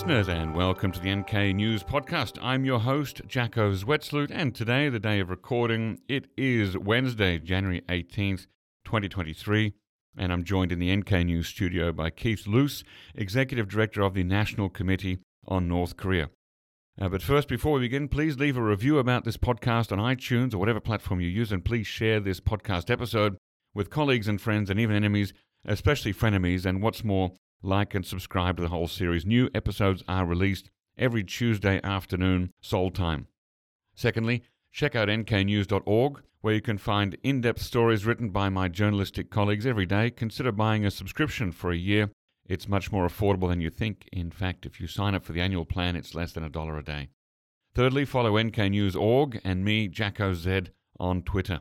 listeners, and welcome to the NK News Podcast. I'm your host, Jacco Zwetsloot, and today, the day of recording, it is Wednesday, January 18th, 2023, and I'm joined in the NK News studio by Keith Luce, Executive Director of the National Committee on North Korea. Uh, but first, before we begin, please leave a review about this podcast on iTunes or whatever platform you use, and please share this podcast episode with colleagues and friends and even enemies, especially frenemies, and what's more, like and subscribe to the whole series. New episodes are released every Tuesday afternoon, Seoul time. Secondly, check out nknews.org, where you can find in depth stories written by my journalistic colleagues every day. Consider buying a subscription for a year. It's much more affordable than you think. In fact, if you sign up for the annual plan, it's less than a dollar a day. Thirdly, follow nknews.org and me, Jacco Z, on Twitter.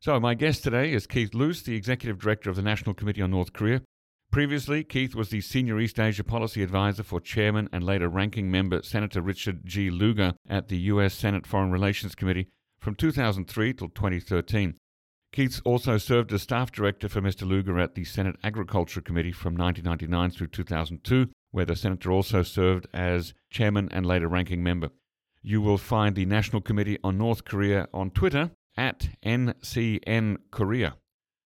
So, my guest today is Keith Luce, the Executive Director of the National Committee on North Korea. Previously, Keith was the Senior East Asia Policy Advisor for Chairman and later Ranking Member Senator Richard G. Lugar at the U.S. Senate Foreign Relations Committee from 2003 till 2013. Keith also served as Staff Director for Mr. Lugar at the Senate Agriculture Committee from 1999 through 2002, where the Senator also served as Chairman and later Ranking Member. You will find the National Committee on North Korea on Twitter at NCN Korea.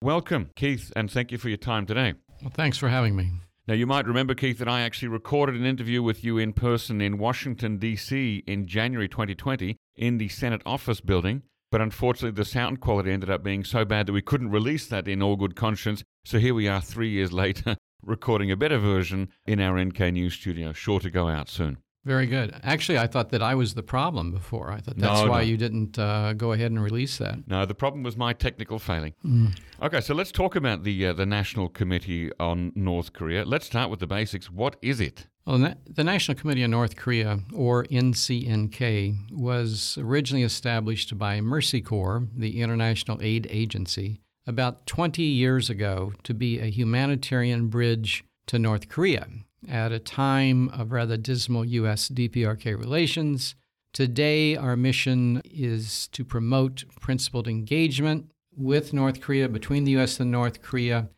Welcome, Keith, and thank you for your time today. Well, thanks for having me. Now, you might remember, Keith, that I actually recorded an interview with you in person in Washington, D.C. in January 2020 in the Senate office building. But unfortunately, the sound quality ended up being so bad that we couldn't release that in all good conscience. So here we are three years later, recording a better version in our NK News studio, sure to go out soon. Very good. Actually, I thought that I was the problem before. I thought that's No, why no. you didn't uh, go ahead and release that. No, the problem was my technical failing. Mm. Okay, so let's talk about the uh, the National Committee on North Korea. Let's start with the basics. What is it? Well, the National Committee on North Korea, or NCNK, was originally established by Mercy Corps, the international aid agency, about 20 years ago to be a humanitarian bridge to North Korea at a time of rather dismal U.S. DPRK relations. Today, our mission is to promote principled engagement with North Korea, between the U.S. and North Korea.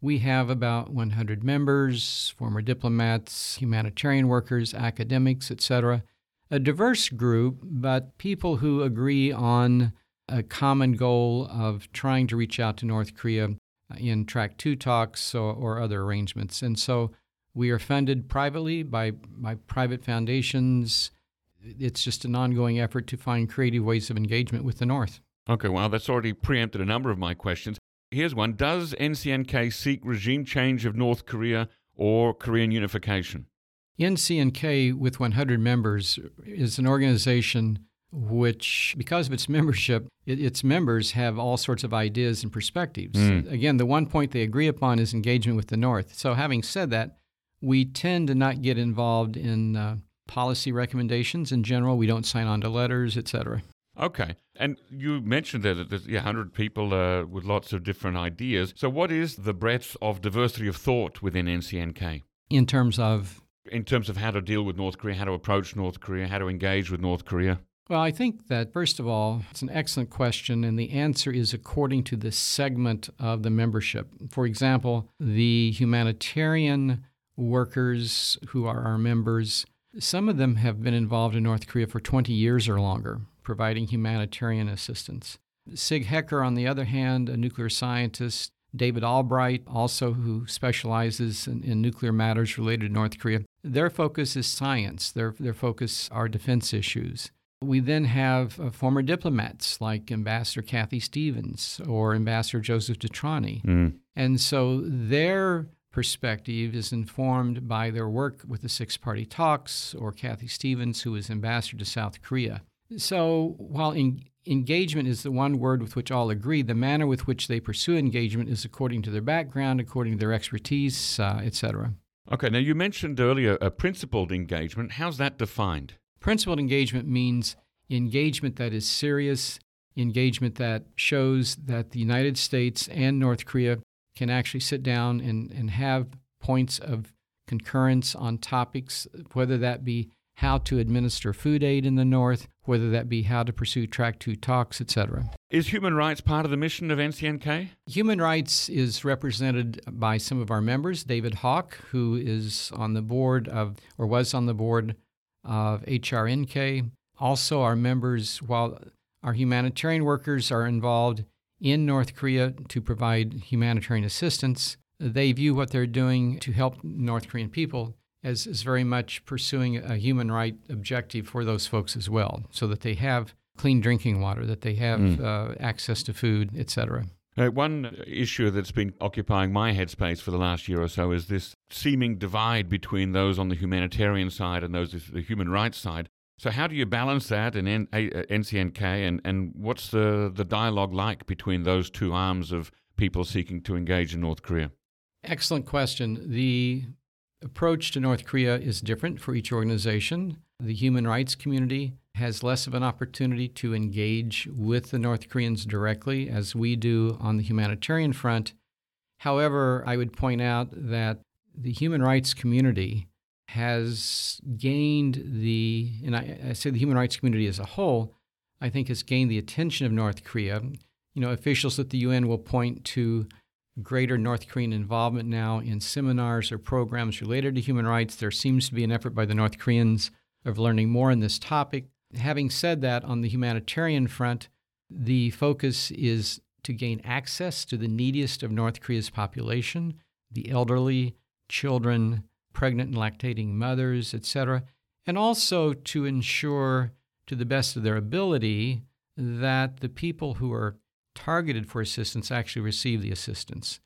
We have about 100 members, former diplomats, humanitarian workers, academics, etc. A diverse group, but people who agree on a common goal of trying to reach out to North Korea in Track 2 talks or, or other arrangements. And so we are funded privately by, by private foundations. It's just an ongoing effort to find creative ways of engagement with the North. Okay, well, that's already preempted a number of my questions. Here's one Does NCNK seek regime change of North Korea or Korean unification? NCNK, with 100 members, is an organization which, because of its membership, it, its members have all sorts of ideas and perspectives. Mm. Again, the one point they agree upon is engagement with the North. So, having said that, we tend to not get involved in uh, policy recommendations in general. We don't sign on to letters, et cetera. Okay. And you mentioned that there's yeah, 100 people uh, with lots of different ideas. So, what is the breadth of diversity of thought within NCNK In terms of, in terms of how to deal with North Korea, how to approach North Korea, how to engage with North Korea? well, I think that, first of all, it's an excellent question, and the answer is according to the segment of the membership. For example, the humanitarian workers who are our members, some of them have been involved in North Korea for 20 years or longer, providing humanitarian assistance. Sig Hecker, on the other hand, a nuclear scientist, David Albright, also who specializes in, in nuclear matters related to North Korea, their focus is science. Their, their focus are defense issues. We then have uh, former diplomats like Ambassador Kathy Stephens or Ambassador Joseph Detrani. Mm. And so their perspective is informed by their work with the Six Party Talks or Kathy Stephens, who is ambassador to South Korea. So while en- engagement is the one word with which all agree, the manner with which they pursue engagement is according to their background, according to their expertise, uh, etc. Okay, now you mentioned earlier a principled engagement. How's that defined? Principled engagement means engagement that is serious, engagement that shows that the United States and North Korea can actually sit down and, and have points of concurrence on topics, whether that be how to administer food aid in the North, whether that be how to pursue Track 2 talks, etc. Is human rights part of the mission of NCNK? Human rights is represented by some of our members. David Hawk, who is on the board of, or was on the board of HRNK. Also, our members, while our humanitarian workers are involved in North Korea to provide humanitarian assistance, they view what they're doing to help North Korean people as, as very much pursuing a human right objective for those folks as well, so that they have clean drinking water, that they have mm. uh, access to food, etc. Uh, one issue that's been occupying my headspace for the last year or so is this seeming divide between those on the humanitarian side and those on the human rights side. So, how do you balance that in NCNK, uh, and, and what's the, the dialogue like between those two arms of people seeking to engage in North Korea? Excellent question. The approach to North Korea is different for each organization. The human rights community has less of an opportunity to engage with the North Koreans directly as we do on the humanitarian front. However, I would point out that the human rights community has gained the, and I, I, say the human rights community as a whole, I think has gained the attention of North Korea. You know, officials at the UN will point to greater North Korean involvement now in seminars or programs related to human rights. There seems to be an effort by the North Koreans of learning more on this topic. Having said that, on the humanitarian front, the focus is to gain access to the neediest of North Korea's population, the elderly, children, pregnant and lactating mothers, etc., and also to ensure to the best of their ability that the people who are targeted for assistance actually receive the assistance.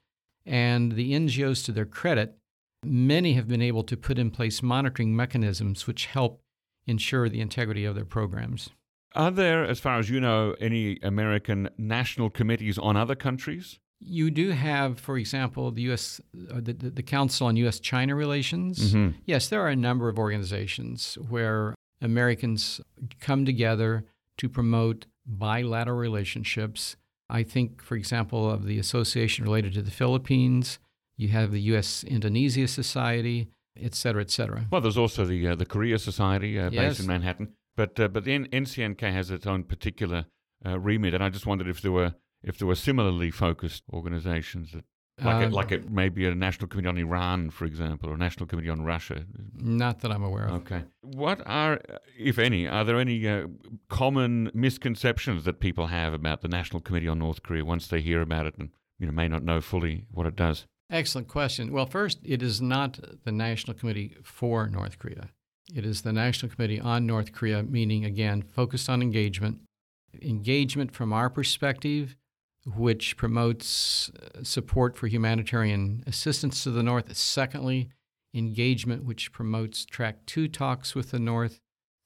And the NGOs, to their credit, many have been able to put in place monitoring mechanisms which help ensure the integrity of their programs. Are there, as far as you know, any American national committees on other countries? You do have, for example, the U.S. Uh, the, the, Council on U.S.-China Relations. Mm-hmm. Yes, there are a number of organizations where Americans come together to promote bilateral relationships I think, for example, of the association related to the Philippines. You have the U.S. Indonesia Society, et cetera, et cetera. Well, there's also the uh, the Korea Society uh, yes. based in Manhattan. But uh, but the NCNK has its own particular uh, remit, and I just wondered if there were if there were similarly focused organizations that like, it, like it may be a national committee on Iran, for example, or a national committee on Russia. Not that I'm aware of. Okay. What are, if any, are there any uh, common misconceptions that people have about the National Committee on North Korea once they hear about it and you know may not know fully what it does? Excellent question. Well, first, it is not the National Committee for North Korea. It is the National Committee on North Korea, meaning again focused on engagement. Engagement from our perspective which promotes uh, support for humanitarian assistance to the North. Secondly, engagement, which promotes Track 2 talks with the North.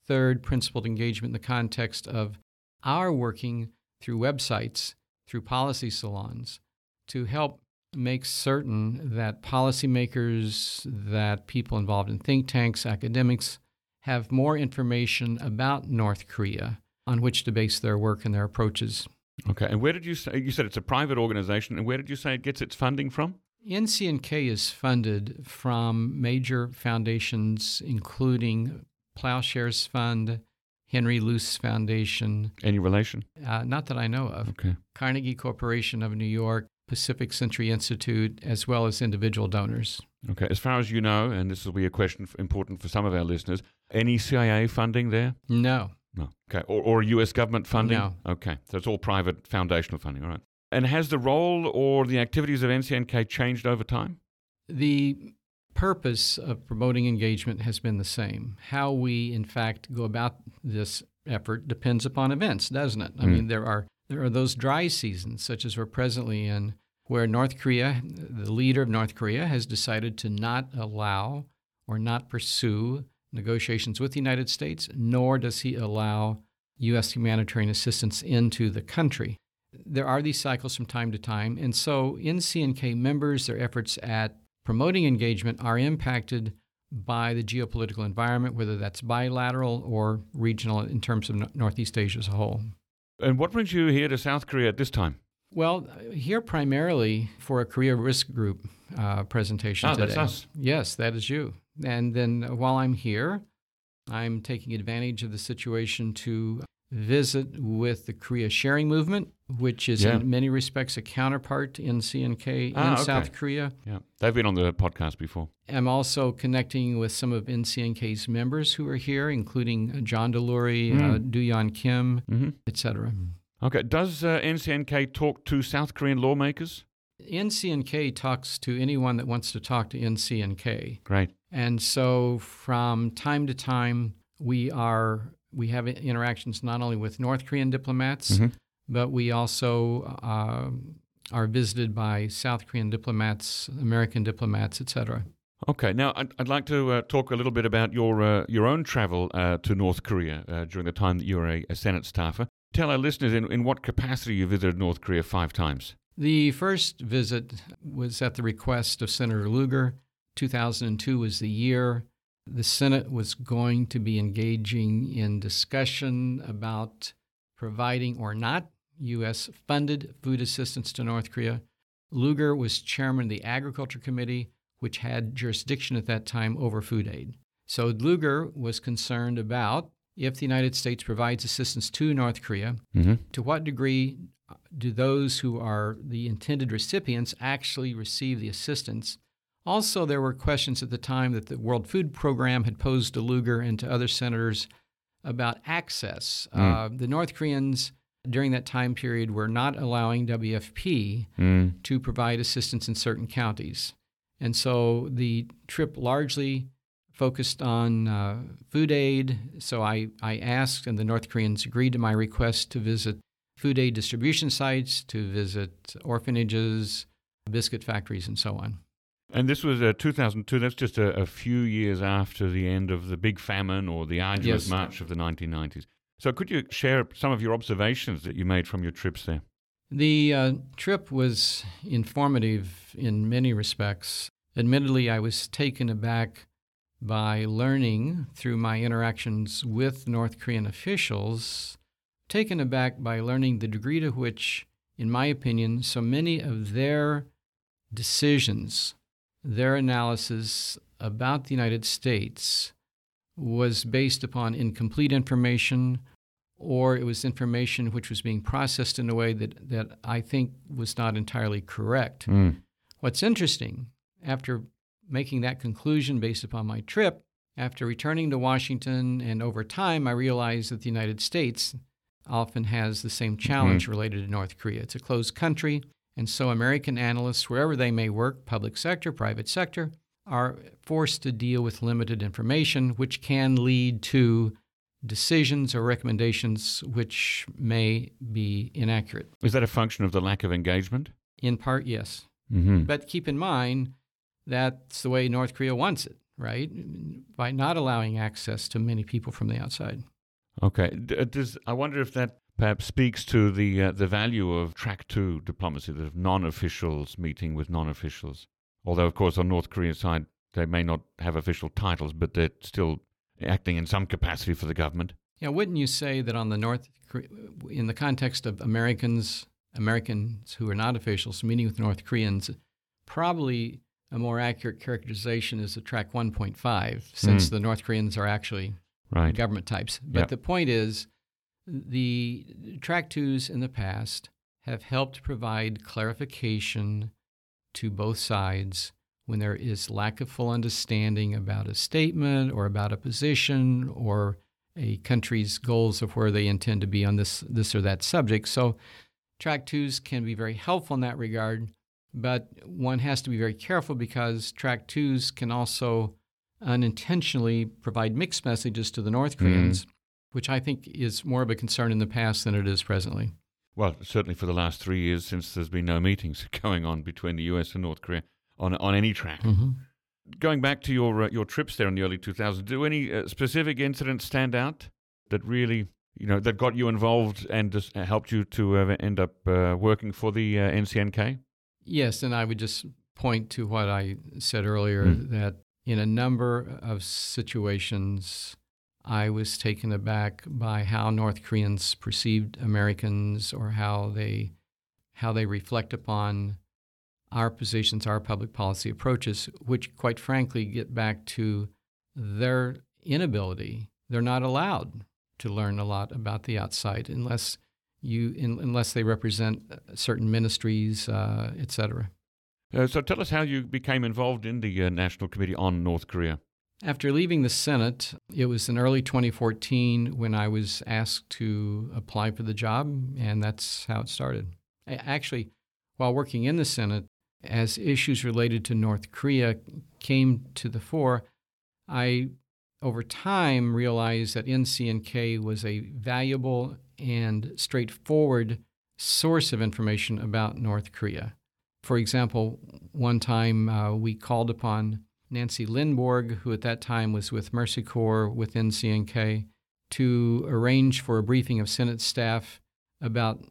Third, principled engagement in the context of our working through websites, through policy salons, to help make certain that policymakers, that people involved in think tanks, academics, have more information about North Korea on which to base their work and their approaches. Okay, and where did you say you said it's a private organization, and where did you say it gets its funding from? NCNK is funded from major foundations, including Plowshares Fund, Henry Luce Foundation. Any relation? Uh, not that I know of. Okay. Carnegie Corporation of New York, Pacific Century Institute, as well as individual donors. Okay. As far as you know, and this will be a question important for some of our listeners, any CIA funding there? No. No. Okay. Or, or U.S. government funding? No. Okay. So it's all private foundational funding. All right. And has the role or the activities of NCNK changed over time? The purpose of promoting engagement has been the same. How we, in fact, go about this effort depends upon events, doesn't it? I mm. mean, there are there are those dry seasons, such as we're presently in, where North Korea, the leader of North Korea, has decided to not allow or not pursue negotiations with the United States, nor does he allow U.S. humanitarian assistance into the country. There are these cycles from time to time, and so in NCNK members, their efforts at promoting engagement are impacted by the geopolitical environment, whether that's bilateral or regional in terms of Northeast Asia as a whole. And what brings you here to South Korea at this time? Well, here primarily for a Korea Risk Group uh, presentation oh, today. that's us. Yes, that is you. And then while I'm here, I'm taking advantage of the situation to visit with the Korea Sharing Movement, which is Yeah. in many respects a counterpart in CNK Ah, in okay. South Korea. Yeah, they've been on the podcast before. I'm also connecting with some of NCNK's members who are here, including uh, John Delury, uh, Mm. Duyeon Kim, hmm etc. Okay, does uh, NCNK talk to South Korean lawmakers? NCNK talks to anyone that wants to talk to NCNK. Great. And so from time to time, we are we have interactions not only with North Korean diplomats, Mhm. but we also um are visited by South Korean diplomats, American diplomats, etc. Okay, now I'd, I'd like to uh, talk a little bit about your uh, your own travel uh, to North Korea uh, during the time that you were a, a Senate staffer. Tell our listeners in, in what capacity you visited North Korea five times. The first visit was at the request of Senator Lugar. 2002 was the year the Senate was going to be engaging in discussion about providing or not U.S. funded food assistance to North Korea. Lugar was chairman of the Agriculture Committee, which had jurisdiction at that time over food aid. So Lugar was concerned about if the United States provides assistance to North Korea, Mm-hmm. to what degree do those who are the intended recipients actually receive the assistance? Also, there were questions at the time that the World Food Program had posed to Lugar and to other senators about access. Mm. Uh, the North Koreans during that time period were not allowing WFP Mm. to provide assistance in certain counties. And so the trip largely focused on uh, food aid. So I, I asked, and the North Koreans agreed to my request to visit food aid distribution sites, to visit orphanages, biscuit factories, and so on. And this was uh, 2002. That's just a, a few years after the end of the big famine or the arduous Yes. march of the 1990s. So, could you share some of your observations that you made from your trips there? The uh, trip was informative in many respects. Admittedly, I was taken aback by learning through my interactions with North Korean officials, taken aback by learning the degree to which, in my opinion, so many of their decisions, their analysis about the United States was based upon incomplete information or it was information which was being processed in a way that, that I think was not entirely correct. Mm. What's interesting, after making that conclusion based upon my trip, after returning to Washington and over time, I realized that the United States often has the same challenge related to North Korea. It's a closed country, and so American analysts, wherever they may work, public sector, private sector, are forced to deal with limited information, which can lead to decisions or recommendations which may be inaccurate. Is that a function of the lack of engagement? In part, yes. Mm-hmm. But keep in mind that's the way North Korea wants it, right? By not allowing access to many people from the outside. Okay. Uh, does I wonder if that perhaps speaks to the uh, the value of track two diplomacy, the non-officials meeting with non-officials. Although, of course, on North Korea's side, they may not have official titles, but they're still acting in some capacity for the government. Yeah, wouldn't you say that on the North, in the context of Americans, Americans who are not officials meeting with North Koreans, probably a more accurate characterization is the track 1.5, since Mm. the North Koreans are actually Right. government types. But Yeah. the point is, the track twos in the past have helped provide clarification to both sides when there is lack of full understanding about a statement or about a position or a country's goals of where they intend to be on this this or that subject. So track twos can be very helpful in that regard, but one has to be very careful because track twos can also unintentionally provide mixed messages to the North mm-hmm. Koreans, which I think is more of a concern in the past than it is presently. Well, certainly for the last three years, since there's been no meetings going on between the U.S. and North Korea on on any track. Mm-hmm. Going back to your uh, your trips there in the early 2000s, do any uh, specific incidents stand out that really you know that got you involved and just uh, helped you to uh, end up uh, working for the uh, NCNK? Yes, and I would just point to what I said earlier Mm. that in a number of situations, I was taken aback by how North Koreans perceived Americans or how they how they reflect upon our positions, our public policy approaches, which quite frankly get back to their inability they're not allowed to learn a lot about the outside unless you in, unless they represent certain ministries, uh, etc. Uh, so tell us how you became involved in the uh, National Committee on North Korea. After leaving the Senate, it was in early 2014 when I was asked to apply for the job, and that's how it started. Actually, while working in the Senate, as issues related to North Korea came to the fore, I, over time, realized that NCNK was a valuable and straightforward source of information about North Korea. For example, one time uh, we called upon Nancy Lindborg, who at that time was with Mercy Corps with NCNK, to arrange for a briefing of Senate staff about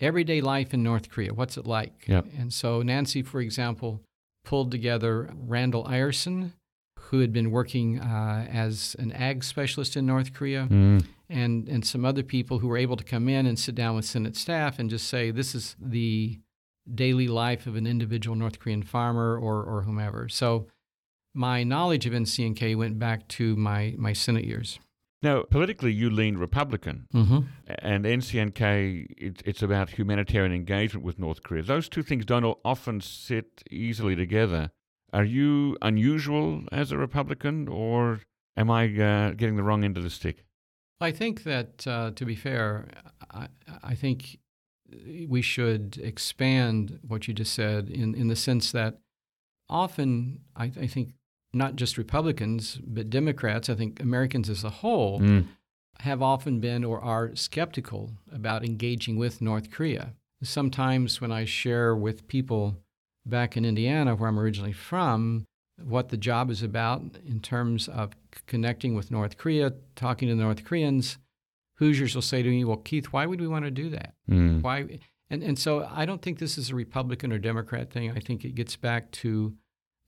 everyday life in North Korea. What's it like? Yep. And so Nancy, for example, pulled together Randall Ireson, who had been working uh, as an ag specialist in North Korea, mm. and, and some other people who were able to come in and sit down with Senate staff and just say, this is the daily life of an individual North Korean farmer or, or whomever. So my knowledge of NCNK went back to my, my Senate years. Now, politically, you lean Republican, mm-hmm. and NCNK, it, it's about humanitarian engagement with North Korea. Those two things don't often sit easily together. Are you unusual as a Republican, or am I uh, getting the wrong end of the stick? I think that, uh, to be fair, I, I, think we should expand what you just said in, in the sense that often I, I think not just Republicans, but Democrats, I think Americans as a whole, mm. have often been or are skeptical about engaging with North Korea. Sometimes when I share with people back in Indiana, where I'm originally from, what the job is about in terms of connecting with North Korea, talking to North Koreans, Hoosiers will say to me, Well, Keith, why would we want to do that? Mm. Why? And, and so I don't think this is a Republican or Democrat thing. I think it gets back to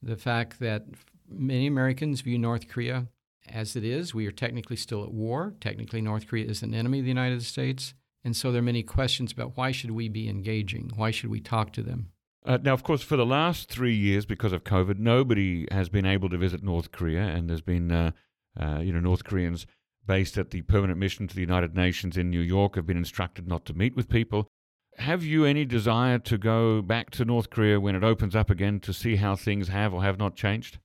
the fact that many Americans view North Korea as it is. We are technically still at war. Technically, North Korea is an enemy of the United States. And so there are many questions about why should we be engaging? Why should we talk to them? Uh, now, of course, for the last three years, because of COVID, nobody has been able to visit North Korea, and there's been, uh, uh, you know, North Koreans based at the permanent mission to the United Nations in New York have been instructed not to meet with people. Have you any desire to go back to North Korea when it opens up again to see how things have or have not changed?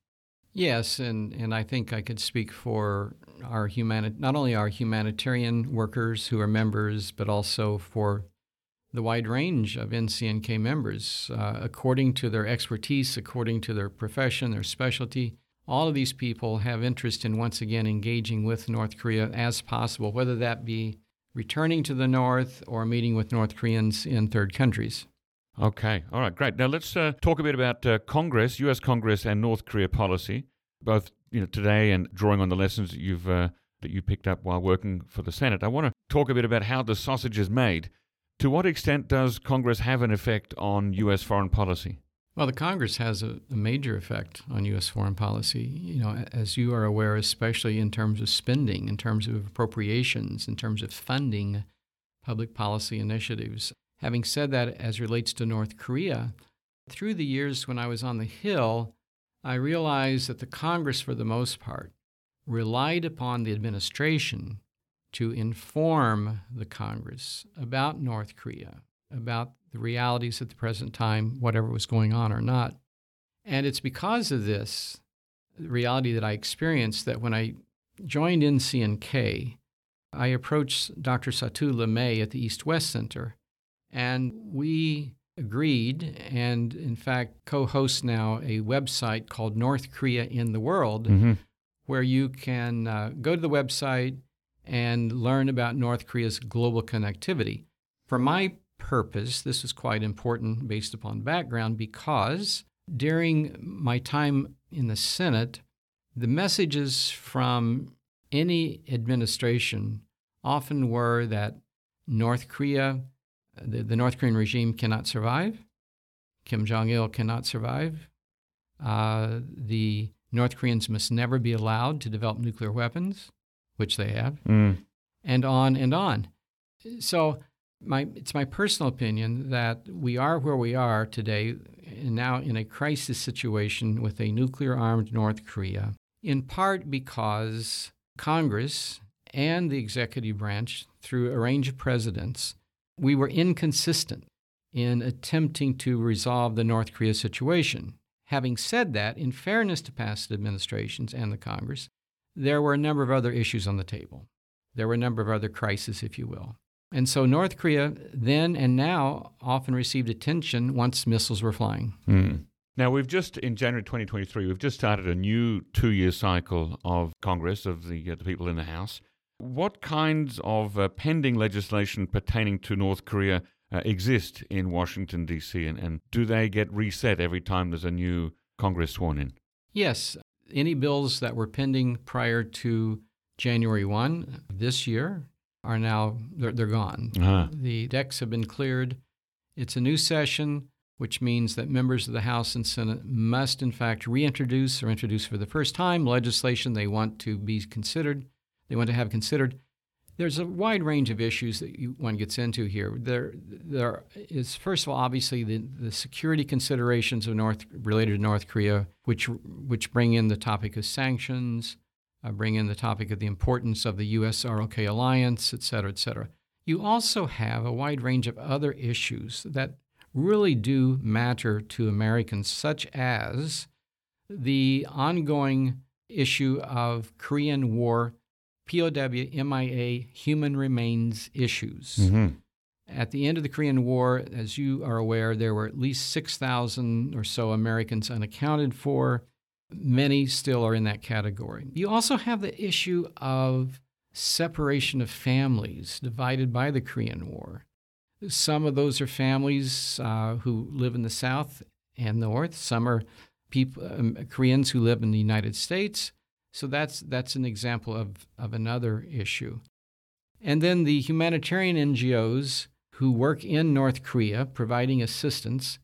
Yes, and, and I think I could speak for our humani- not only our humanitarian workers who are members, but also for the wide range of NCNK members, uh, according to their expertise, according to their profession, their specialty. All of these people have interest in once again engaging with North Korea as possible, whether that be returning to the North or meeting with North Koreans in third countries. Okay. All right. Great. Now let's uh, talk a bit about uh, Congress, U.S. Congress, and North Korea policy, both you know today and drawing on the lessons that you've uh, that you picked up while working for the Senate. I want to talk a bit about how the sausage is made. To what extent does Congress have an effect on U.S. foreign policy? Well, the Congress has a, a, major effect on U.S. foreign policy. You know, as you are aware, especially in terms of spending, in terms of appropriations, in terms of funding public policy initiatives. Having said that, as relates to North Korea, through the years when I was on the Hill, I realized that the Congress, for the most part, relied upon the administration to inform the Congress about North Korea, about the realities at the present time, whatever was going on or not. And it's because of this reality that I experienced that when I joined NCNK, I approached Dr. Satu Limaye at the East West Center and we agreed, and in fact, co host now a website called North Korea in the World, mm-hmm. where you can uh, go to the website and learn about North Korea's global connectivity. For my purpose, this is quite important based upon background because during my time in the Senate, the messages from any administration often were that North Korea the, the North Korean regime cannot survive. Kim Jong il cannot survive. Uh, the North Koreans must never be allowed to develop nuclear weapons, which they have, mm. and on and on. So, my, it's my personal opinion that we are where we are today, and now in a crisis situation with a nuclear armed North Korea, in part because Congress and the executive branch, through a range of presidents, we were inconsistent in attempting to resolve the North Korea situation. Having said that, in fairness to past administrations and the Congress, there were a number of other issues on the table. There were a number of other crises, if you will. And so North Korea then and now often received attention once missiles were flying. Mm. Now, we've just, in January 2023, we've just started a new two year cycle of Congress, of the, uh, the people in the House. What kinds of uh, pending legislation pertaining to North Korea uh, exist in Washington, D.C., and, and do they get reset every time there's a new Congress sworn in? Yes. Any bills that were pending prior to January 1 this year are now they're, they're gone. Uh-huh. The decks have been cleared. It's a new session, which means that members of the House and Senate must, in fact, reintroduce or introduce for the first time legislation they want to be considered, they want to have considered. There's a wide range of issues that you, one gets into here. There, there is first of all, obviously, the, the security considerations of North related to North Korea, which which bring in the topic of sanctions, uh, bring in the topic of the importance of the U.S. ROK alliance, et cetera, et cetera. You also have a wide range of other issues that really do matter to Americans, such as the ongoing issue of Korean War, POW, MIA, human remains issues. Mm-hmm. At the end of the Korean War, as you are aware, there were at least 6,000 or so Americans unaccounted for. Many still are in that category. You also have the issue of separation of families divided by the Korean War. Some of those are families uh, who live in the South and North. Some are people, um, Koreans who live in the United States. So that's, that's an example of, of another issue. And then the humanitarian NGOs who work in North Korea providing assistance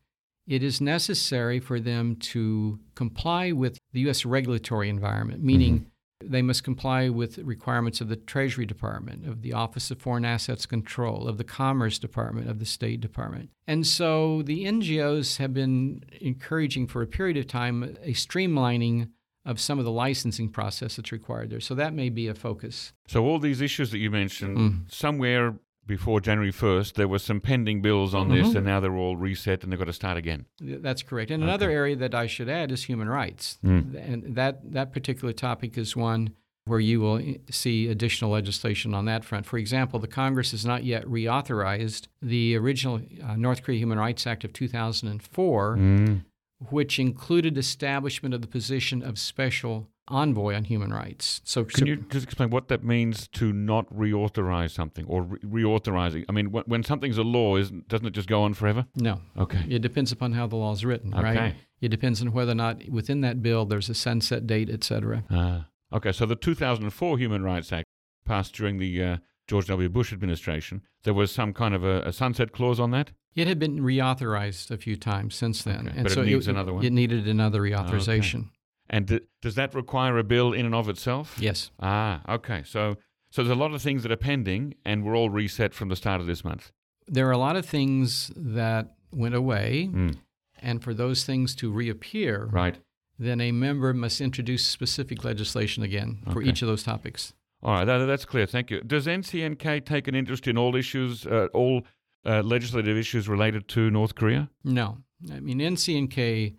it is necessary for them to comply with the U.S. regulatory environment, meaning mm-hmm. they must comply with requirements of the Treasury Department, of the Office of Foreign Assets Control, of the Commerce Department, of the State Department. And so the NGOs have been encouraging for a period of time a streamlining of some of the licensing process that's required there. So that may be a focus. So all these issues that you mentioned, mm. somewhere before January 1st, there were some pending bills on mm-hmm. this, and now they're all reset and they've got to start again. That's correct. And okay. another area that I should add is human rights. Mm. And that, that particular topic is one where you will see additional legislation on that front. For example, the Congress has not yet reauthorized the original uh, North Korea Human Rights Act of 2004, mm. Which included establishment of the position of special envoy on human rights. So, can you just explain what that means to not reauthorize something or re- reauthorizing? I mean, when, when something's a law, isn't doesn't it just go on forever? No. Okay. It depends upon how the law is written, okay. right? It depends on whether or not within that bill there's a sunset date, et cetera. Ah. Okay. So the 2004 Human Rights Act passed during the uh, George W. Bush administration. There was some kind of a, a, sunset clause on that. It had been reauthorized a few times since then, okay. and but so it needs it, another one. It needed another reauthorization. Okay. And d- does that require a bill in and of itself? Yes. Ah, okay. So, so there's a lot of things that are pending, and we're all reset from the start of this month. There are a lot of things that went away, mm. and for those things to reappear, right. then a member must introduce specific legislation again for okay. each of those topics. All right, that, that's clear. Thank you. Does NCNK take an interest in all issues, uh, all uh, legislative issues related to North Korea? No. I mean, NCNK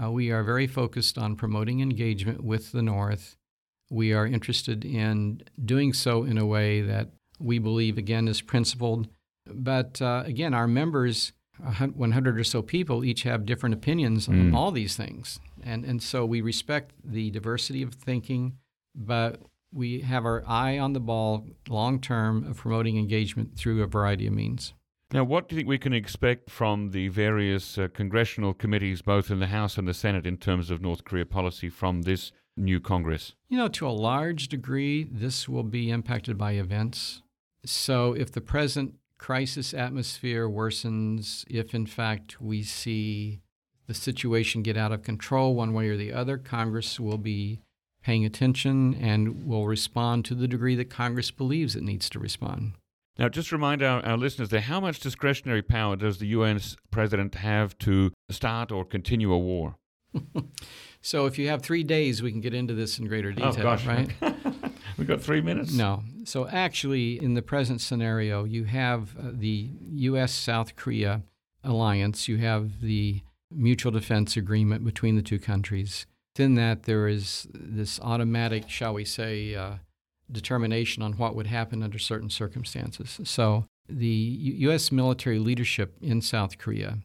uh, we are very focused on promoting engagement with the North. We are interested in doing so in a way that we believe, again, is principled. But uh, again, our members, 100 or so people, each have different opinions mm. on all these things. And, and so we respect the diversity of thinking, but we have our eye on the ball long term of promoting engagement through a variety of means. Now, what do you think we can expect from the various uh, congressional committees, both in the House and the Senate, in terms of North Korea policy from this new Congress? You know, to a large degree, this will be impacted by events. So, if the present crisis atmosphere worsens, if in fact we see the situation get out of control one way or the other, Congress will be paying attention and will respond to the degree that Congress believes it needs to respond. Now, just remind our, our listeners there how much discretionary power does the UN president have to start or continue a war? so, if you have three days, we can get into this in greater oh, detail, oh, gosh. right? We got three minutes. No. So actually, in the present scenario, you have uh, the U.S. South Korea alliance. You have the mutual defense agreement between the two countries. Within that, there is this automatic, shall we say, uh, determination on what would happen under certain circumstances. So the U- U.S. military leadership in South Korea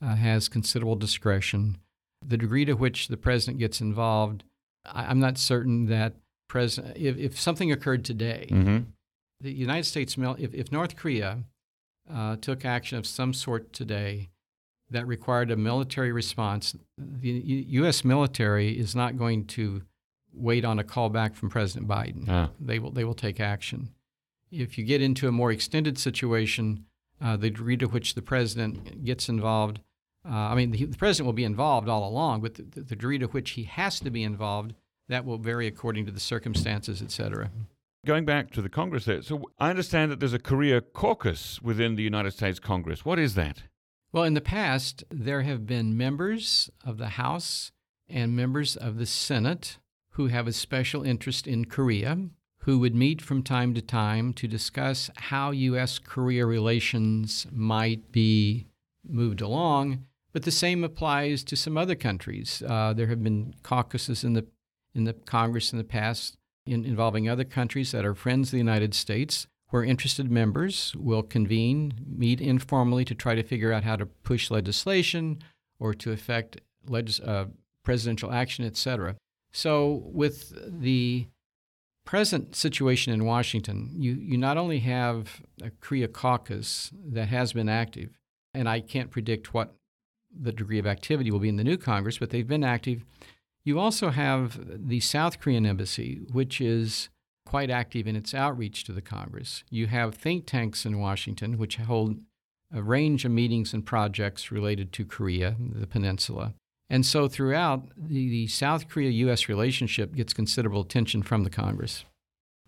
uh, has considerable discretion. The degree to which the president gets involved, I- am not certain that president, if, if something occurred today, mm-hmm. the United States, mil- if, if North Korea uh, took action of some sort today that required a military response, the U- U.S. military is not going to wait on a call back from President Biden. Ah. They will they will take action. If you get into a more extended situation, uh, the degree to which the president gets involved, uh, I mean, the, the, president will be involved all along, but the, the, degree to which he has to be involved, that will vary according to the circumstances, et cetera. Going back to the Congress there, so I understand that there's a Korea caucus within the United States Congress. What is that? Well, in the past, there have been members of the House and members of the Senate who have a special interest in Korea, who would meet from time to time to discuss how U.S. Korea relations might be moved along. But the same applies to some other countries. Uh, there have been caucuses in the in the Congress in the past in, involving other countries that are friends of the United States, where interested members will convene, meet informally to try to figure out how to push legislation or to affect legis- uh, presidential action, etc. So, with the present situation in Washington, you, you not only have a Korea caucus that has been active, and I can't predict what the degree of activity will be in the new Congress, but they've been active. You also have the South Korean embassy, which is quite active in its outreach to the Congress. You have think tanks in Washington, which hold a range of meetings and projects related to Korea, the peninsula. And so throughout, the, the South Korea U.S. relationship gets considerable attention from the Congress.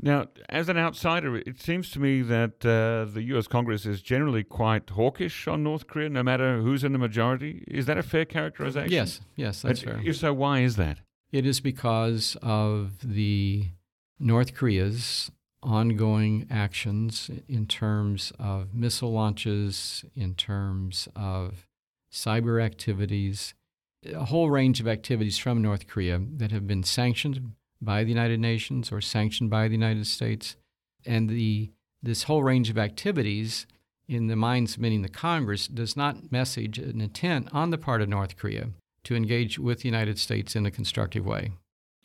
Now, as an outsider, it seems to me that uh, the U.S. Congress is generally quite hawkish on North Korea, no matter who's in the majority. Is that a fair characterization? Yes, yes, that's fair. If so, why is that? It is because of the North Korea's ongoing actions in terms of missile launches, in terms of cyber activities, a whole range of activities from North Korea that have been sanctioned by the United Nations or sanctioned by the United States. And the, this whole range of activities, in the minds of many in the Congress, does not message an intent on the part of North Korea to engage with the United States in a constructive way.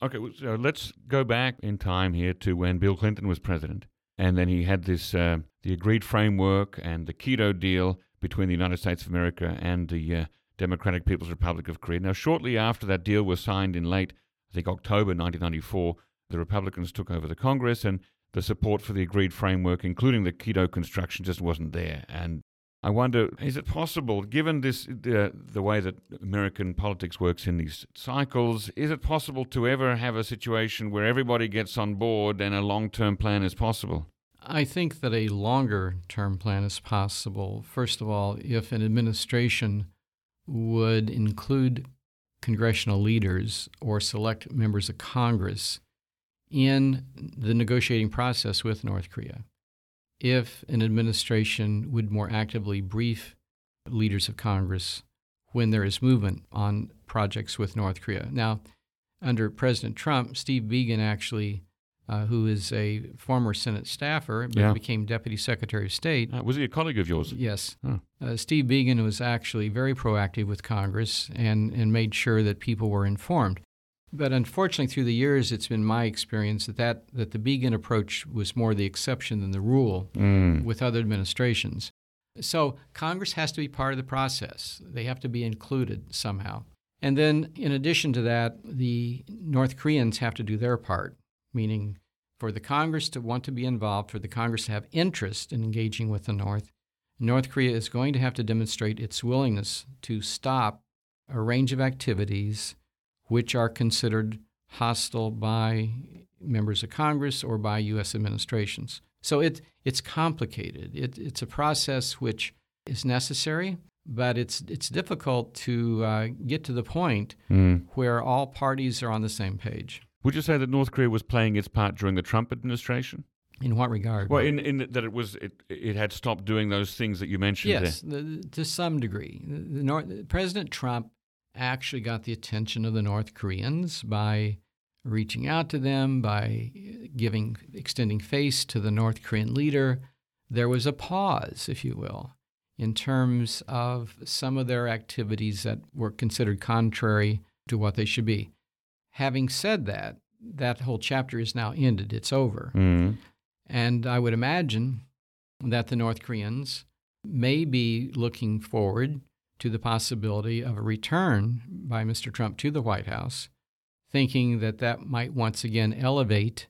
Okay, so let's go back in time here to when Bill Clinton was president. And then he had this uh, the agreed framework and the KEDO deal between the United States of America and the uh, Democratic People's Republic of Korea. Now, shortly after that deal was signed in late, I think October 1994, the Republicans took over the Congress, and the support for the agreed framework, including the KEDO construction, just wasn't there. And I wonder, is it possible, given this uh, the way that American politics works in these cycles, is it possible to ever have a situation where everybody gets on board and a long-term plan is possible? I think that a longer term plan is possible. First of all, if an administration would include congressional leaders or select members of Congress in the negotiating process with North Korea. If an administration would more actively brief leaders of Congress when there is movement on projects with North Korea. Now, under President Trump, Steve Biegun actually uh, who is a former Senate staffer, but Yeah. became Deputy Secretary of State. Uh, was he a colleague of yours? Yes. Oh. Uh, Steve Biegun was actually very proactive with Congress and, and made sure that people were informed. But unfortunately, through the years, it's been my experience that, that, that the Biegun approach was more the exception than the rule Mm. with other administrations. So Congress has to be part of the process. They have to be included somehow. And then, in addition to that, the North Koreans have to do their part, meaning for the Congress to want to be involved, for the Congress to have interest in engaging with the North, North Korea is going to have to demonstrate its willingness to stop a range of activities which are considered hostile by members of Congress or by U.S. administrations. So it, it's complicated. It, it's a process which is necessary, but it's, it's difficult to uh, get to the point Mm. where all parties are on the same page. Would you say that North Korea was playing its part during the Trump administration? In what regard? Well, in, in that it was it, it had stopped doing those things that you mentioned. yes, there. the, to some degree. The, the North, President Trump actually got the attention of the North Koreans by reaching out to them, by giving extending face to the North Korean leader. There was a pause, if you will, in terms of some of their activities that were considered contrary to what they should be. Having said that, that whole chapter is now ended. It's over. Mm. And I would imagine that the North Koreans may be looking forward to the possibility of a return by Mr. Trump to the White House, thinking that that might once again elevate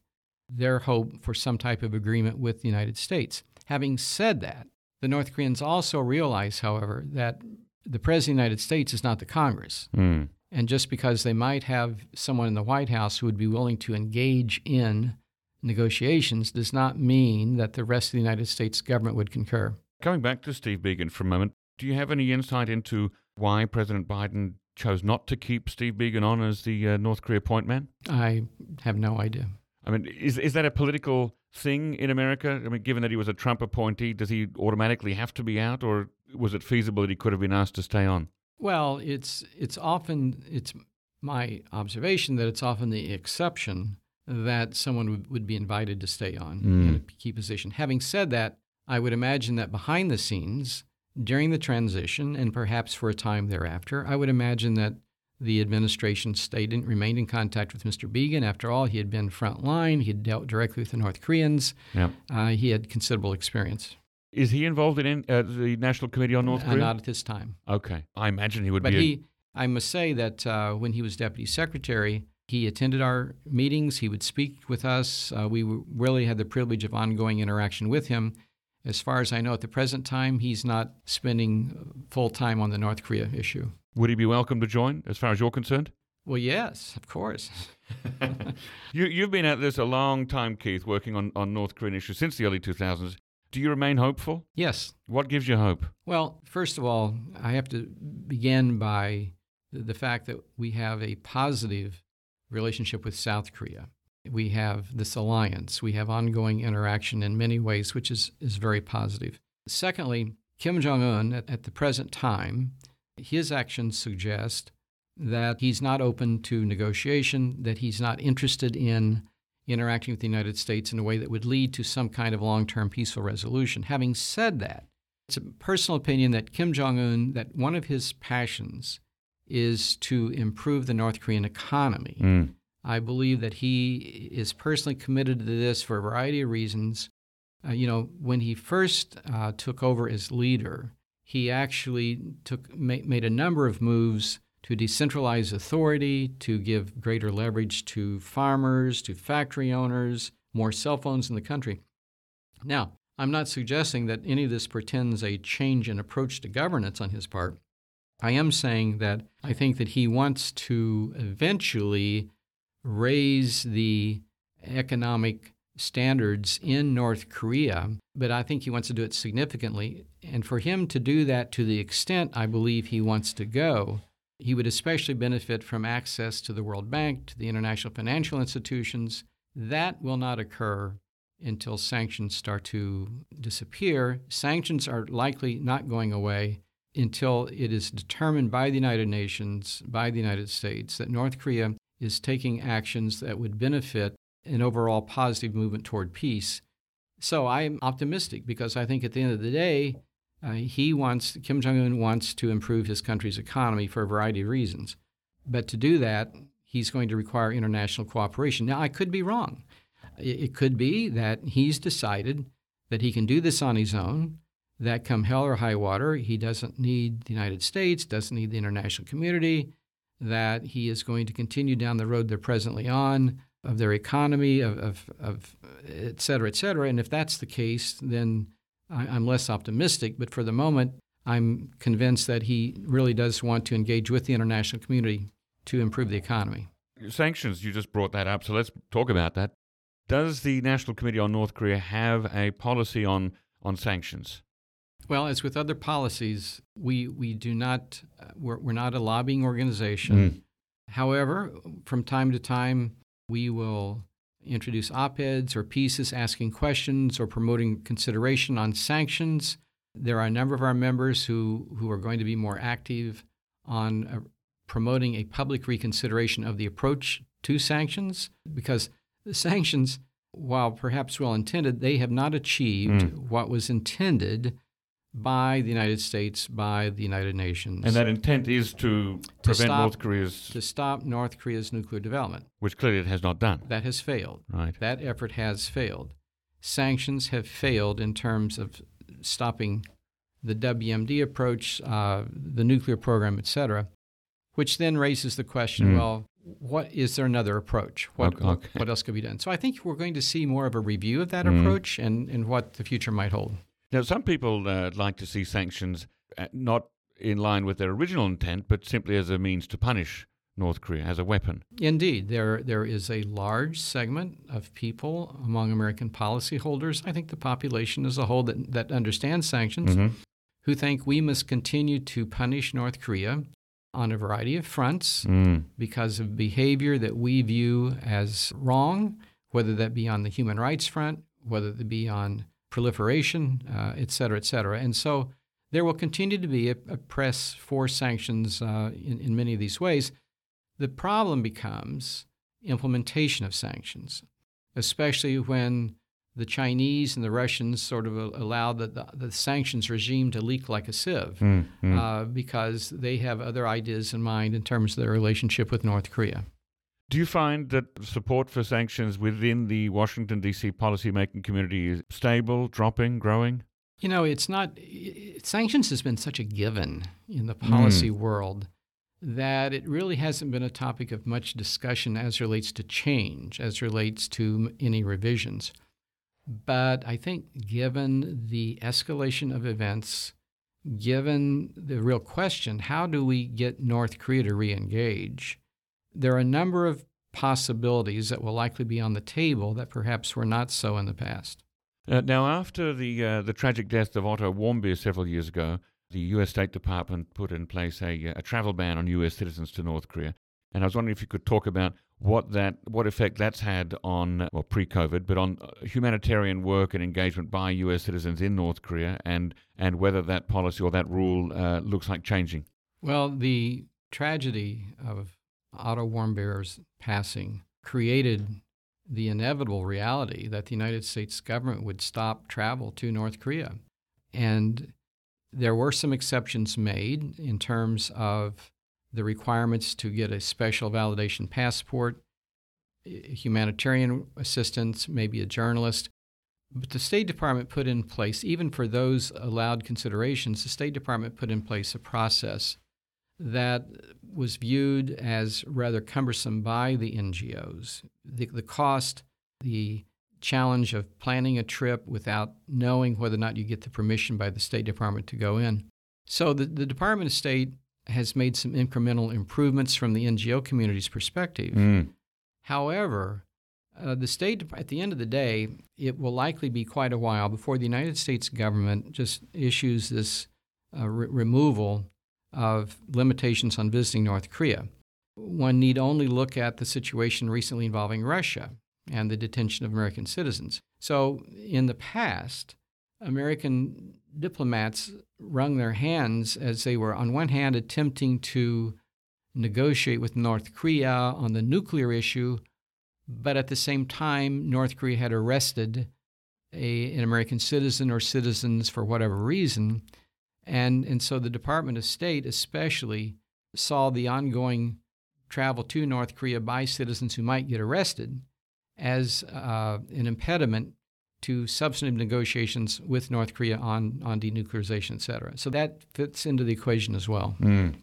their hope for some type of agreement with the United States. Having said that, the North Koreans also realize, however, that the President of the United States is not the Congress. Mm. And just because they might have someone in the White House who would be willing to engage in negotiations does not mean that the rest of the United States government would concur. Coming back to Steve Biegun for a moment, do you have any insight into why President Biden chose not to keep Steve Biegun on as the uh, North Korea point man? I have no idea. I mean, is is that a political thing in America? I mean, given that he was a Trump appointee, does he automatically have to be out, or was it feasible that he could have been asked to stay on? Well, it's it's often it's my observation that it's often the exception that someone would, would be invited to stay on Mm. in a key position. Having said that, I would imagine that behind the scenes, during the transition and perhaps for a time thereafter, I would imagine that the administration stayed in, remained in contact with Mr. Biegun. After all, he had been front line. He had dealt directly with the North Koreans. Yeah. Uh, he had considerable experience. Is he involved in uh, the National Committee on North Korea? not at this time. Okay, I imagine he would But be. a- he, I must say that uh, when he was deputy secretary, he attended our meetings. He would speak with us. Uh, we w- really had the privilege of ongoing interaction with him. As far as I know, at the present time, he's not spending full time on the North Korea issue. would he be welcome to join, as far as you're concerned? Well, yes, of course. you, you've been at this a long time, Keith, working on, on North Korean issues since the early 2000s. Do you remain hopeful? Yes. What gives you hope? Well, first of all, I have to begin by the, fact that we have a positive relationship with South Korea. We have this alliance. We have ongoing interaction in many ways, which is, is very positive. Secondly, Kim Jong un, at, at the present time, his actions suggest that he's not open to negotiation, that he's not interested in interacting with the United States in a way that would lead to some kind of long term peaceful resolution. Having said that, it's a personal opinion that Kim Jong un, that one of his passions is to improve the North Korean economy. Mm. I believe that he is personally committed to this for a variety of reasons. Uh, you know, when he first uh, took over as leader, he actually took ma- made a number of moves to decentralize authority, to give greater leverage to farmers, to factory owners, more cell phones in the country. Now, I'm not suggesting that any of this pretends a change in approach to governance on his part. I am saying that I think that he wants to eventually raise the economic standards in North Korea, but I think he wants to do it significantly. And for him to do that to the extent I believe he wants to go, he would especially benefit from access to the World Bank, to the international financial institutions. That will not occur until sanctions start to disappear. Sanctions are likely not going away until it is determined by the United Nations, by the United States, that North Korea is taking actions that would benefit an overall positive movement toward peace. So I'm optimistic because I think at the end of the day, uh, he wants, Kim Jong un wants to improve his country's economy for a variety of reasons. But to do that, he's going to require international cooperation. Now, I could be wrong. It, it could be that he's decided that he can do this on his own, that come hell or high water, he doesn't need the United States, doesn't need the international community, that he is going to continue down the road they're presently on of their economy, of, of, of et cetera, et cetera. And if that's the case, then I, I'm less optimistic. But for the moment, I'm convinced that he really does want to engage with the international community to improve the economy. Sanctions, you just brought that up, so let's talk about that. Does the National Committee on North Korea have a policy on, on sanctions? Well, as with other policies, we, we do not, uh, we're, we're not a lobbying organization. However, from time to time, We will introduce op eds or pieces asking questions or promoting consideration on sanctions. There are a number of our members who, who are going to be more active on uh, promoting a public reconsideration of the approach to sanctions because the sanctions, while perhaps well intended, they have not achieved mm. what was intended by the United States, by the United Nations. And that intent is to, to prevent stop, North Korea's. To stop North Korea's nuclear development. Which clearly it has not done. That has failed. Right. That effort has failed. Sanctions have failed in terms of stopping the WMD approach, uh, the nuclear program, et cetera, which then raises the question mm. well, what is there another approach? What, okay. what, what, else could be done? So I think we're going to see more of a review of that mm. approach and, and what the future might hold. Now, some people uh, like to see sanctions uh, not in line with their original intent, but simply as a means to punish North Korea as a weapon. Indeed, there there is a large segment of people among American policyholders. I think the population as a whole that that understands sanctions, mm-hmm. who think we must continue to punish North Korea on a variety of fronts mm. because of behavior that we view as wrong, whether that be on the human rights front, whether it be on proliferation, uh, et cetera, et cetera. And so there will continue to be a, a press for sanctions uh, in, in many of these ways. The problem becomes implementation of sanctions, especially when the Chinese and the Russians sort of allow the, the, the sanctions regime to leak like a sieve mm, mm. Uh, because they have other ideas in mind in terms of their relationship with North Korea. Do you find that support for sanctions within the Washington, D.C. policymaking community is stable, dropping, growing? You know, it's not, it, sanctions has been such a given in the policy mm. world that it really hasn't been a topic of much discussion as relates to change, as relates to any revisions. But I think, given the escalation of events, given the real question, how do we get North Korea to re engage? There are a number of possibilities that will likely be on the table that perhaps were not so in the past. Uh, now, after the uh, the tragic death of Otto Warmbier several years ago, the U.S. State Department put in place a, a travel ban on U.S. citizens to North Korea. And I was wondering if you could talk about what that what effect that's had on well pre-COVID, but on uh, humanitarian work and engagement by U.S. citizens in North Korea, and and whether that policy or that rule uh, looks like changing. Well, the tragedy of Otto Warmbier's passing created the inevitable reality that the United States government would stop travel to North Korea. And there were some exceptions made in terms of the requirements to get a special validation passport, eh, humanitarian assistance, maybe a journalist. But the State Department put in place, even for those allowed considerations, the State Department put in place a process that was viewed as rather cumbersome by the NGOs. The, the cost, the challenge of planning a trip without knowing whether or not you get the permission by the State Department to go in. So the, the Department of State has made some incremental improvements from the NGO community's perspective. Mm. However, uh, the state, at the end of the day, it will likely be quite a while before the United States government just issues this uh, re- removal of limitations on visiting North Korea. One need only look at the situation recently involving Russia and the detention of American citizens. So, in the past, American diplomats wrung their hands as they were, on one hand, attempting to negotiate with North Korea on the nuclear issue, but at the same time, North Korea had arrested a, an American citizen or citizens for whatever reason. And, and so the Department of State especially saw the ongoing travel to North Korea by citizens who might get arrested as uh, an impediment to substantive negotiations with North Korea on, on denuclearization, et cetera. So that fits into the equation as well. Mm.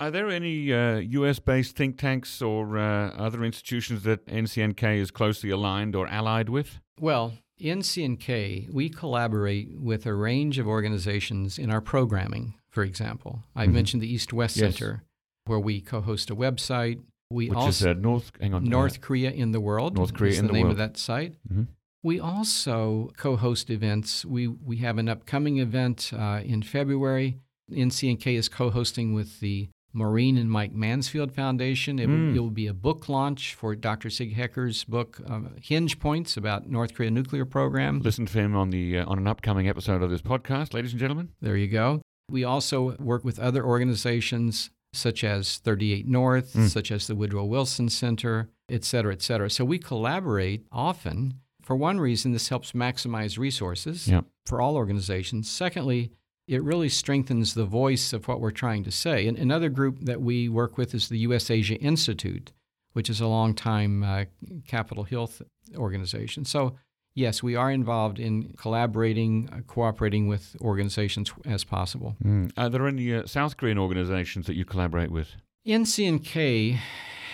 Are there any uh, US based think tanks or uh, other institutions that NCNK is closely aligned or allied with? Well, NCNK, we collaborate with a range of organizations in our programming, for example. I mm-hmm. mentioned the East West yes. Center, where we co host a website. We Which also, is uh, North, hang on, North Korea in the World. North Korea in the, the name world. of that site. Mm-hmm. We also co host events. We, we have an upcoming event uh, in February. NCNK is co hosting with the Maureen and Mike Mansfield Foundation. It, Mm. will, it will be a book launch for Dr. Sig Hecker's book, uh, Hinge Points, about North Korea nuclear program. Listen to him on the uh, on an upcoming episode of this podcast, ladies and gentlemen. There you go. We also work with other organizations such as 38 North, Mm. such as the Woodrow Wilson Center, et cetera, et cetera. So we collaborate often. For one reason, this helps maximize resources Yeah. for all organizations. Secondly, it really strengthens the voice of what we're trying to say. And another group that we work with is the U.S. Asia Institute, which is a long-time uh, Capitol Hill th- organization. So, yes, we are involved in collaborating, uh, cooperating with organizations as possible. Mm. Are there any uh, South Korean organizations that you collaborate with? NCNK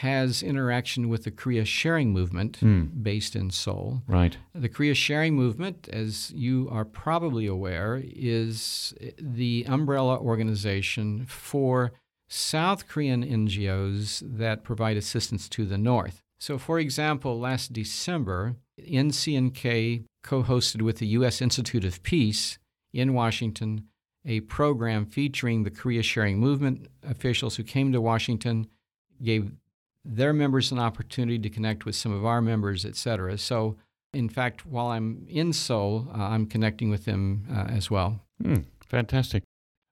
has interaction with the Korea Sharing Movement Mm. based in Seoul. Right. The Korea Sharing Movement, as you are probably aware, is the umbrella organization for South Korean NGOs that provide assistance to the North. So, for example, last December, NCNK co hosted with the U.S. Institute of Peace in Washington a program featuring the Korea Sharing Movement officials who came to Washington, gave their members an opportunity to connect with some of our members, et cetera. So, in fact, while I'm in Seoul, uh, I'm connecting with them uh, as well. Mm. Fantastic.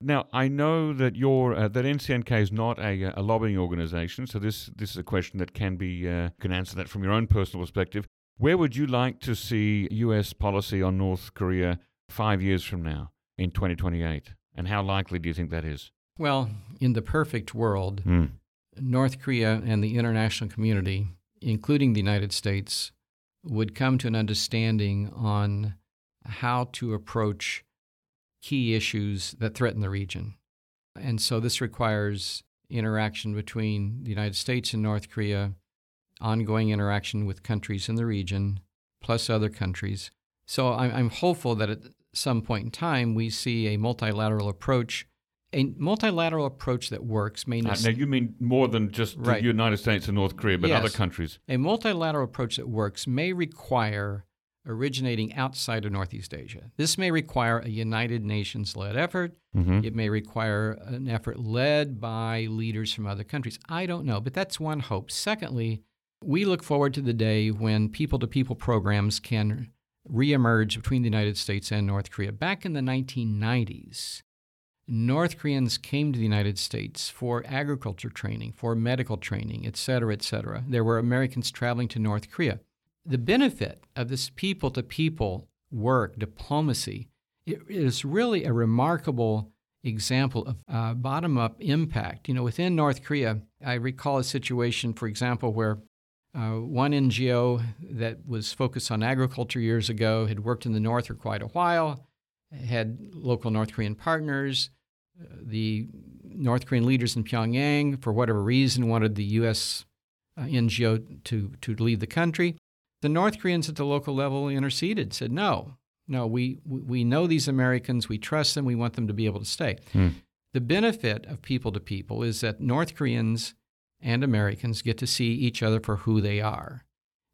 Now I know that your uh, that NCNK is not a, a lobbying organization, so this this is a question that can be uh, can answer that from your own personal perspective. Where would you like to see U.S. policy on North Korea five years from now in 2028, and how likely do you think that is? Well, in the perfect world, Mm. North Korea and the international community, including the United States, would come to an understanding on how to approach key issues that threaten the region. And so this requires interaction between the United States and North Korea, ongoing interaction with countries in the region, plus other countries. So I'm, hopeful that at some point in time we see a multilateral approach. A multilateral approach that works may Uh, nec- now you mean more than just Right. the United States and North Korea, but Yes. other countries. A multilateral approach that works may require originating outside of Northeast Asia. This may require a United Nations led effort. Mm-hmm. It may require an effort led by leaders from other countries. I don't know, but that's one hope. Secondly, we look forward to the day when people to people programs can reemerge between the United States and North Korea. Back in the 1990s, North Koreans came to the United States for agriculture training, for medical training, et cetera, et cetera. There were Americans traveling to North Korea. The benefit of this people to people work, diplomacy, it is really a remarkable example of uh, bottom up impact. You know, within North Korea, I recall a situation, for example, where uh, one NGO that was focused on agriculture years ago had worked in the North for quite a while, had local North Korean partners. The North Korean leaders in Pyongyang, for whatever reason, wanted the U.S. Uh, NGO to, to leave the country. The North Koreans at the local level interceded, said, no, no, we, we know these Americans, we trust them, we want them to be able to stay. Hmm. The benefit of people to people is that North Koreans and Americans get to see each other for who they are.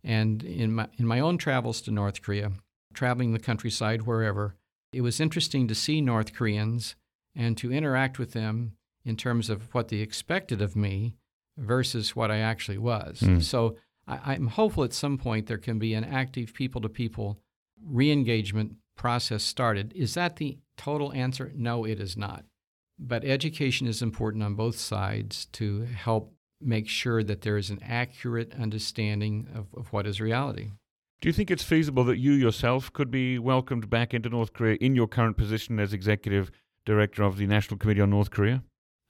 And in my, in my own travels to North Korea, traveling the countryside, wherever, it was interesting to see North Koreans and to interact with them in terms of what they expected of me versus what I actually was. Mm. So I, I'm hopeful at some point there can be an active people to people re engagement process started. Is that the total answer? No, it is not. But education is important on both sides to help make sure that there is an accurate understanding of, of what is reality. Do you think it's feasible that you yourself could be welcomed back into North Korea in your current position as executive director of the National Committee on North Korea?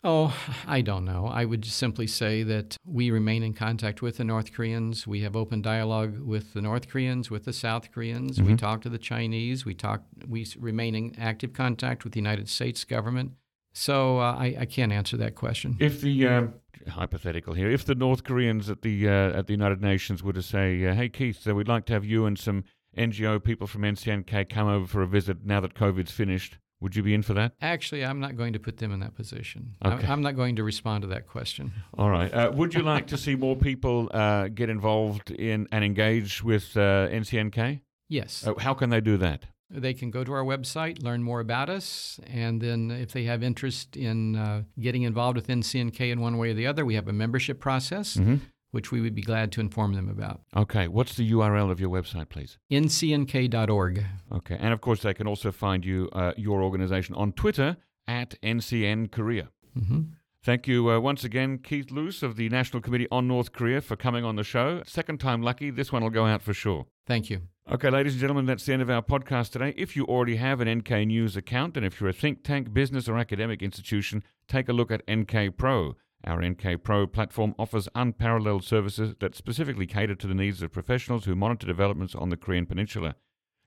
Oh, I don't know. I would simply say that we remain in contact with the North Koreans. We have open dialogue with the North Koreans, with the South Koreans. We Mhm. talk to the Chinese. We talk. We remain in active contact with the United States government. So uh, I, I can't answer that question. If the um, hypothetical here, if the North Koreans at the uh, at the United Nations were to say, uh, "Hey Keith, uh, we'd like to have you and some NGO people from NCNK come over for a visit now that COVID's finished," would you be in for that? Actually, I'm not going to put them in that position. Okay. I'm not going to respond to that question. All right. Uh, would you like to see more people uh, get involved in and engage with uh, NCNK? Yes. Uh, how can they do that? They can go to our website, learn more about us, and then if they have interest in uh, getting involved with NCNK in one way or the other, we have a membership process. Mm-hmm. Which we would be glad to inform them about. Okay, what's the URL of your website, please? ncnk.org. Okay, and of course, they can also find you, uh, your organization, on Twitter at NCN Korea. Mm-hmm. Thank you uh, once again, Keith Luse of the National Committee on North Korea, for coming on the show. Second time lucky, this one will go out for sure. Thank you. Okay, ladies and gentlemen, that's the end of our podcast today. If you already have an NK News account, and if you're a think tank, business, or academic institution, take a look at NK Pro. Our NK Pro platform offers unparalleled services that specifically cater to the needs of professionals who monitor developments on the Korean Peninsula.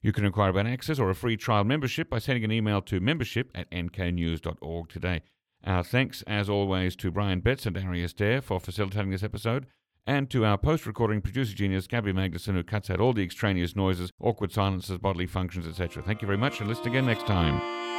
You can inquire about access or a free trial membership by sending an email to membership at nknews.org today. Our thanks, as always, to Brian Betts and Darius Dare for facilitating this episode, and to our post recording producer genius, Gabby Magnuson, who cuts out all the extraneous noises, awkward silences, bodily functions, etc. Thank you very much, and listen again next time.